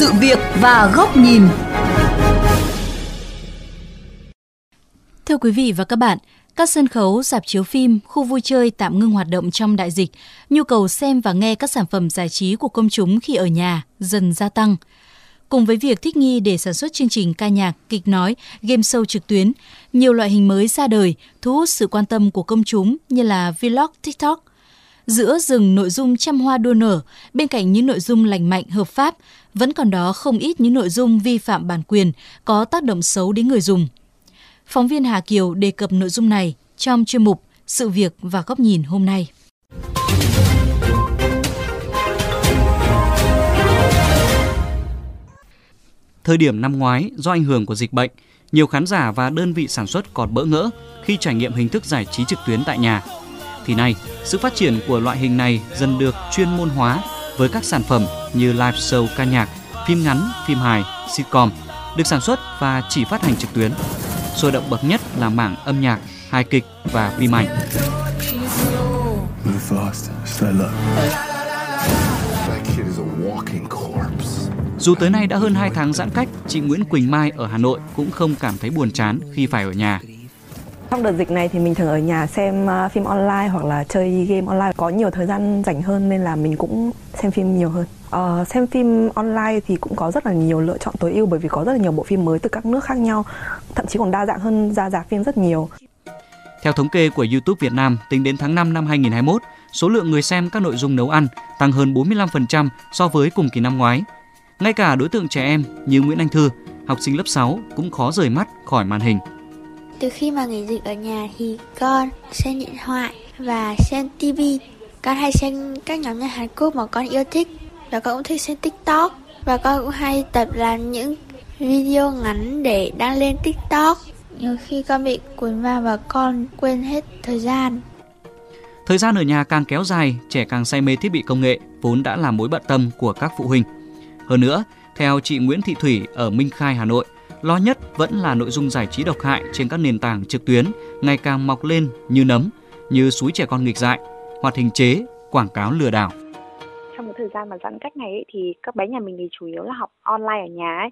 sự việc và góc nhìn. Thưa quý vị và các bạn, các sân khấu, dạp chiếu phim, khu vui chơi tạm ngưng hoạt động trong đại dịch, nhu cầu xem và nghe các sản phẩm giải trí của công chúng khi ở nhà dần gia tăng. Cùng với việc thích nghi để sản xuất chương trình ca nhạc, kịch nói, game show trực tuyến, nhiều loại hình mới ra đời, thu hút sự quan tâm của công chúng như là vlog, TikTok. Giữa rừng nội dung trăm hoa đua nở, bên cạnh những nội dung lành mạnh, hợp pháp, vẫn còn đó không ít những nội dung vi phạm bản quyền, có tác động xấu đến người dùng – Phóng viên Hà Kiều đề cập nội dung này trong chuyên mục Sự việc và góc nhìn hôm nay. Thời điểm năm ngoái, do ảnh hưởng của dịch bệnh, nhiều khán giả và đơn vị sản xuất còn bỡ ngỡ khi trải nghiệm hình thức giải trí trực tuyến tại nhà. Thì nay, sự phát triển của loại hình này dần được chuyên môn hóa với các sản phẩm như live show ca nhạc, phim ngắn, phim hài, sitcom được sản xuất và chỉ phát hành trực tuyến sôi động bậc nhất là mảng âm nhạc, hài kịch và phim ảnh. Dù tới nay đã hơn 2 tháng giãn cách, chị Nguyễn Quỳnh Mai ở Hà Nội cũng không cảm thấy buồn chán khi phải ở nhà. Trong đợt dịch này thì mình thường ở nhà xem ờ, phim online hoặc là chơi game online có nhiều thời gian rảnh hơn nên là mình cũng xem phim nhiều hơn. Uh, xem phim online thì cũng có rất là nhiều lựa chọn tối ưu bởi vì có rất là nhiều bộ phim mới từ các nước khác nhau, thậm chí còn đa dạng hơn ra rạp phim rất nhiều. Theo thống kê của YouTube Việt Nam, tính đến tháng 5 năm 2021, số lượng người xem các nội dung nấu ăn tăng hơn 45% so với cùng kỳ năm ngoái. Ngay cả đối tượng trẻ em như Nguyễn Anh Thư, học sinh lớp 6 cũng khó rời mắt khỏi màn hình. Từ khi mà nghỉ dịch ở nhà thì con xem điện thoại và xem TV. Con hay xem các nhóm nhạc Hàn Quốc mà con yêu thích và con cũng thích xem TikTok và con cũng hay tập làm những video ngắn để đăng lên TikTok. Nhiều khi con bị cuốn vào và con quên hết thời gian. Thời gian ở nhà càng kéo dài, trẻ càng say mê thiết bị công nghệ vốn đã là mối bận tâm của các phụ huynh. Hơn nữa, theo chị Nguyễn Thị Thủy ở Minh Khai, Hà Nội, lo nhất vẫn là nội dung giải trí độc hại trên các nền tảng trực tuyến ngày càng mọc lên như nấm, như suối trẻ con nghịch dại, hoạt hình chế, quảng cáo lừa đảo. Trong cái thời gian mà giãn cách này ấy, thì các bé nhà mình thì chủ yếu là học online ở nhà ấy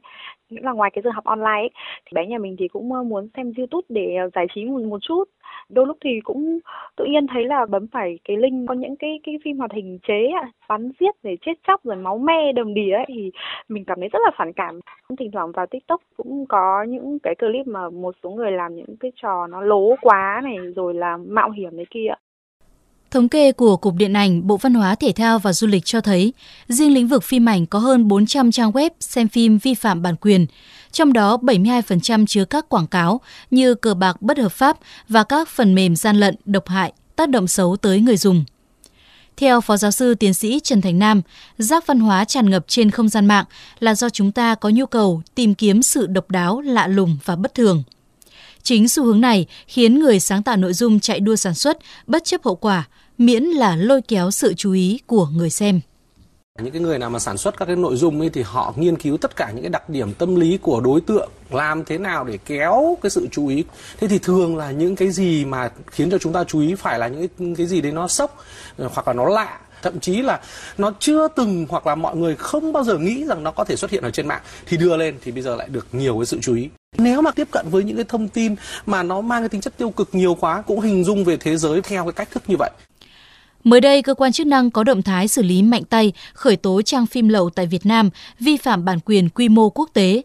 nghĩa là ngoài cái giờ học online ấy, thì bé nhà mình thì cũng muốn xem youtube để ờ, giải trí một, một chút đôi lúc thì cũng tự nhiên thấy là bấm phải cái link có những cái cái phim hoạt hình chế ạ, bắn giết để chết chóc rồi máu me đầm đìa ấy thì mình cảm thấy rất là phản cảm. Thỉnh thoảng vào tiktok cũng có những cái clip mà một số người làm những cái trò nó lố quá này rồi là mạo hiểm này kia Thống kê của Cục Điện ảnh, Bộ Văn hóa Thể thao và Du lịch cho thấy, riêng lĩnh vực phim ảnh có hơn 400 trang web xem phim vi phạm bản quyền, trong đó 72% chứa các quảng cáo như cờ bạc bất hợp pháp và các phần mềm gian lận, độc hại, tác động xấu tới người dùng. Theo Phó Giáo sư Tiến sĩ Trần Thành Nam, rác văn hóa tràn ngập trên không gian mạng là do chúng ta có nhu cầu tìm kiếm sự độc đáo, lạ lùng và bất thường. Chính xu hướng này khiến người sáng tạo nội dung chạy đua sản xuất bất chấp hậu quả, miễn là lôi kéo sự chú ý của người xem. Những cái người nào mà sản xuất các cái nội dung ấy thì họ nghiên cứu tất cả những cái đặc điểm tâm lý của đối tượng, làm thế nào để kéo cái sự chú ý. Thế thì thường là những cái gì mà khiến cho chúng ta chú ý phải là những cái, gì đấy nó sốc hoặc là nó lạ thậm chí là nó chưa từng hoặc là mọi người không bao giờ nghĩ rằng nó có thể xuất hiện ở trên mạng thì đưa lên thì bây giờ lại được nhiều cái sự chú ý nếu mà tiếp cận với những cái thông tin mà nó mang cái tính chất tiêu cực nhiều quá cũng hình dung về thế giới theo cái cách thức như vậy Mới đây, cơ quan chức năng có động thái xử lý mạnh tay khởi tố trang phim lậu tại Việt Nam vi phạm bản quyền quy mô quốc tế.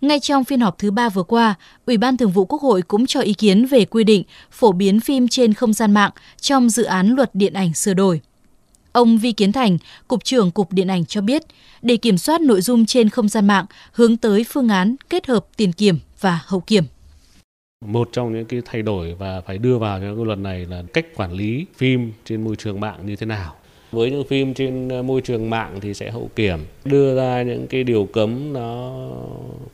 Ngay trong phiên họp thứ ba vừa qua, Ủy ban Thường vụ Quốc hội cũng cho ý kiến về quy định phổ biến phim trên không gian mạng trong dự án luật điện ảnh sửa đổi. Ông Vi Kiến Thành, Cục trưởng Cục Điện ảnh cho biết, để kiểm soát nội dung trên không gian mạng hướng tới phương án kết hợp tiền kiểm và hậu kiểm. Một trong những cái thay đổi và phải đưa vào cái luật này là cách quản lý phim trên môi trường mạng như thế nào. Với những phim trên ờ, môi trường mạng thì sẽ hậu kiểm, đưa ra những cái điều cấm nó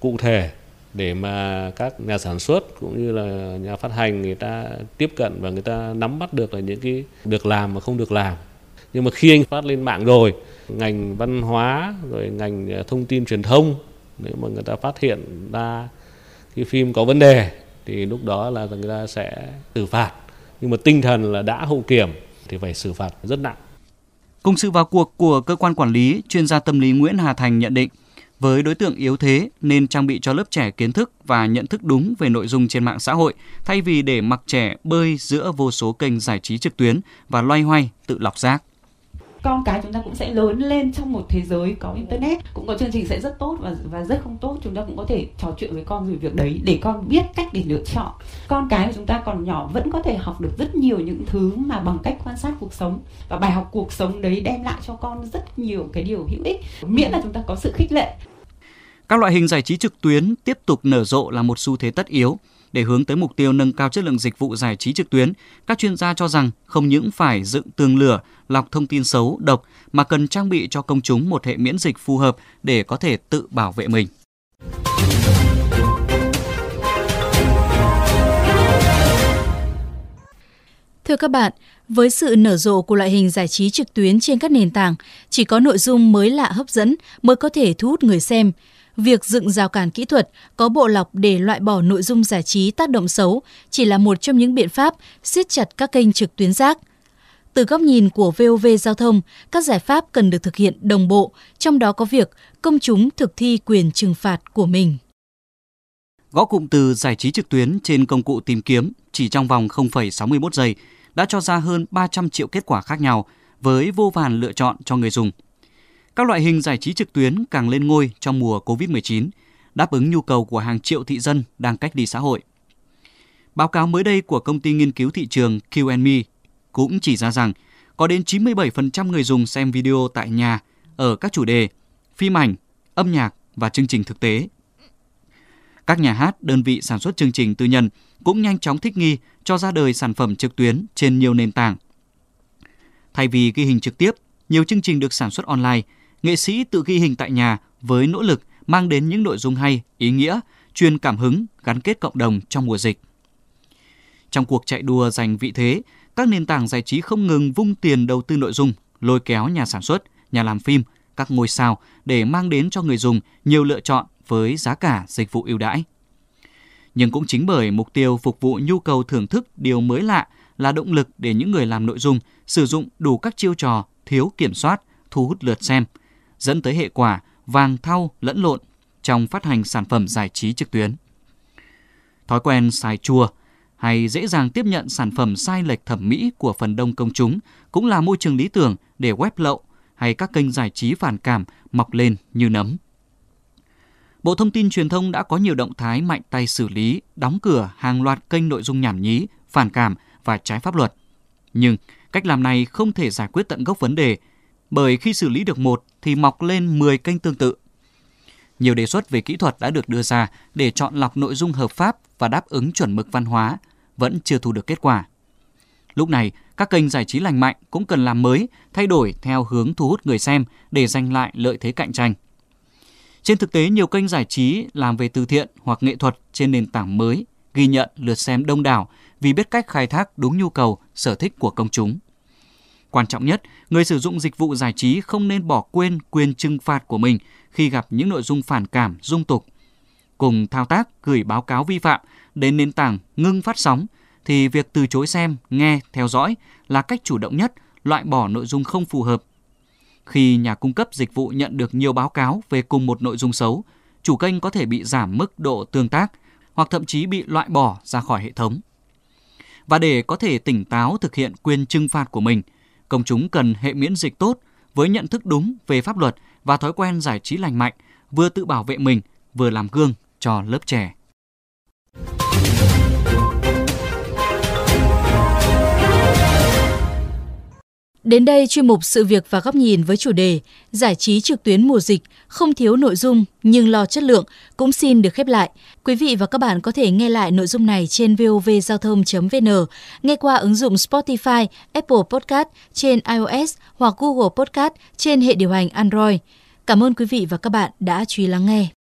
cụ thể để mà các nhà sản xuất cũng như là nhà phát hành người ta tiếp cận và người ta nắm bắt được là những cái được làm mà không được làm nhưng mà khi anh phát lên mạng rồi ngành văn hóa rồi ngành ờ, thông tin truyền thông nếu mà người ta phát hiện ra cái phim có vấn đề thì lúc đó là người ta sẽ xử phạt. Nhưng mà tinh thần là đã hậu kiểm thì phải xử phạt rất nặng. Cùng sự vào cuộc của cơ quan quản lý, chuyên gia tâm lý Nguyễn Hà Thành nhận định, Với đối tượng yếu thế nên trang bị cho lớp trẻ kiến thức và nhận thức đúng về nội dung trên mạng xã hội thay vì để mặc trẻ bơi giữa vô số kênh giải trí trực tuyến và loay hoay tự lọc rác con cái chúng ta cũng sẽ lớn lên trong một thế giới có internet. Cũng có chương trình sẽ rất tốt và và rất không tốt. Chúng ta cũng có thể trò chuyện với con về việc đấy để con biết cách để lựa chọn. Con cái của chúng ta còn nhỏ vẫn có thể học được rất nhiều những thứ mà bằng cách quan sát cuộc sống. Và bài học cuộc sống đấy đem lại cho con rất nhiều cái điều hữu ích, miễn là chúng ta có sự khích lệ. Các loại hình giải trí trực tuyến tiếp tục nở rộ là một xu thế tất yếu để hướng tới mục tiêu nâng cao chất lượng dịch vụ giải trí trực tuyến, các chuyên gia cho rằng không những phải dựng tường lửa, lọc thông tin xấu, độc mà cần trang bị cho công chúng một hệ miễn dịch phù hợp để có thể tự bảo vệ mình. Thưa các bạn, với sự nở rộ của loại hình giải trí trực tuyến trên các nền tảng, chỉ có nội dung mới lạ hấp dẫn mới có thể thu hút người xem việc dựng rào cản kỹ thuật có bộ lọc để loại bỏ nội dung giải trí tác động xấu chỉ là một trong những biện pháp siết chặt các kênh trực tuyến rác. Từ góc nhìn của VOV Giao thông, các giải pháp cần được thực hiện đồng bộ, trong đó có việc công chúng thực thi quyền trừng phạt của mình. Gõ cụm từ giải trí trực tuyến trên công cụ tìm kiếm chỉ trong vòng 0,61 giây đã cho ra hơn 300 triệu kết quả khác nhau với vô vàn lựa chọn cho người dùng – các loại hình giải trí trực tuyến càng lên ngôi trong mùa COVID-19, đáp ứng nhu cầu của hàng triệu thị dân đang cách ly xã hội. Báo cáo mới đây của công ty nghiên cứu thị trường QNMe cũng chỉ ra rằng có đến 97% người dùng xem video tại nhà ở các chủ đề phim ảnh, âm nhạc và chương trình thực tế. Các nhà hát, đơn vị sản xuất chương trình tư nhân cũng nhanh chóng thích nghi cho ra đời sản phẩm trực tuyến trên nhiều nền tảng. Thay vì ghi hình trực tiếp, nhiều chương trình được sản xuất online nghệ sĩ tự ghi hình tại nhà với nỗ lực mang đến những nội dung hay, ý nghĩa, truyền cảm hứng, gắn kết cộng đồng trong mùa dịch. Trong cuộc chạy đua giành vị thế, các nền tảng giải trí không ngừng vung tiền đầu tư nội dung, lôi kéo nhà sản xuất, nhà làm phim, các ngôi sao để mang đến cho người dùng nhiều lựa chọn với giá cả dịch vụ ưu đãi. Nhưng cũng chính bởi mục tiêu phục vụ nhu cầu thưởng thức điều mới lạ là động lực để những người làm nội dung sử dụng đủ các chiêu trò thiếu kiểm soát, thu hút lượt xem – dẫn tới hệ quả vàng thau lẫn lộn trong phát hành sản phẩm giải trí trực tuyến. Thói quen xài chua hay dễ dàng tiếp nhận sản phẩm sai lệch thẩm mỹ của phần đông công chúng cũng là môi trường lý tưởng để web lậu hay các kênh giải trí phản cảm mọc lên như nấm. Bộ Thông tin Truyền thông đã có nhiều động thái mạnh tay xử lý, đóng cửa hàng loạt kênh nội dung nhảm nhí, phản cảm và trái pháp luật. Nhưng cách làm này không thể giải quyết tận gốc vấn đề bởi khi xử lý được một thì mọc lên 10 kênh tương tự. Nhiều đề xuất về kỹ thuật đã được đưa ra để chọn lọc nội dung hợp pháp và đáp ứng chuẩn mực văn hóa, vẫn chưa thu được kết quả. Lúc này, các kênh giải trí lành mạnh cũng cần làm mới, thay đổi theo hướng thu hút người xem để giành lại lợi thế cạnh tranh. Trên thực tế, nhiều kênh giải trí làm về từ thiện hoặc nghệ thuật trên nền tảng mới ghi nhận lượt xem đông đảo vì biết cách khai thác đúng nhu cầu, sở thích của công chúng. Quan trọng nhất, người sử dụng dịch vụ giải trí không nên bỏ quên quyền trừng phạt của mình khi gặp những nội dung phản cảm, dung tục. Cùng thao tác gửi báo cáo vi phạm đến nền tảng ngưng phát sóng thì việc từ chối xem, nghe, theo dõi là cách chủ động nhất loại bỏ nội dung không phù hợp. Khi nhà cung cấp dịch vụ nhận được nhiều báo cáo về cùng một nội dung xấu, chủ kênh có thể bị giảm mức độ tương tác hoặc thậm chí bị loại bỏ ra khỏi hệ thống. Và để có thể tỉnh táo thực hiện quyền trừng phạt của mình – công chúng cần hệ miễn dịch tốt với nhận thức đúng về pháp luật và thói quen giải trí lành mạnh, vừa tự bảo vệ mình, vừa làm gương cho lớp trẻ. Đến đây chuyên mục Sự việc và góc nhìn với chủ đề Giải trí trực tuyến mùa dịch không thiếu nội dung nhưng lo chất lượng cũng xin được khép lại. Quý vị và các bạn có thể nghe lại nội dung này trên vovgiao thông.vn, nghe qua ứng dụng Spotify, Apple Podcast trên iOS hoặc Google Podcast trên hệ điều hành Android. Cảm ơn quý vị và các bạn đã chú ý lắng nghe.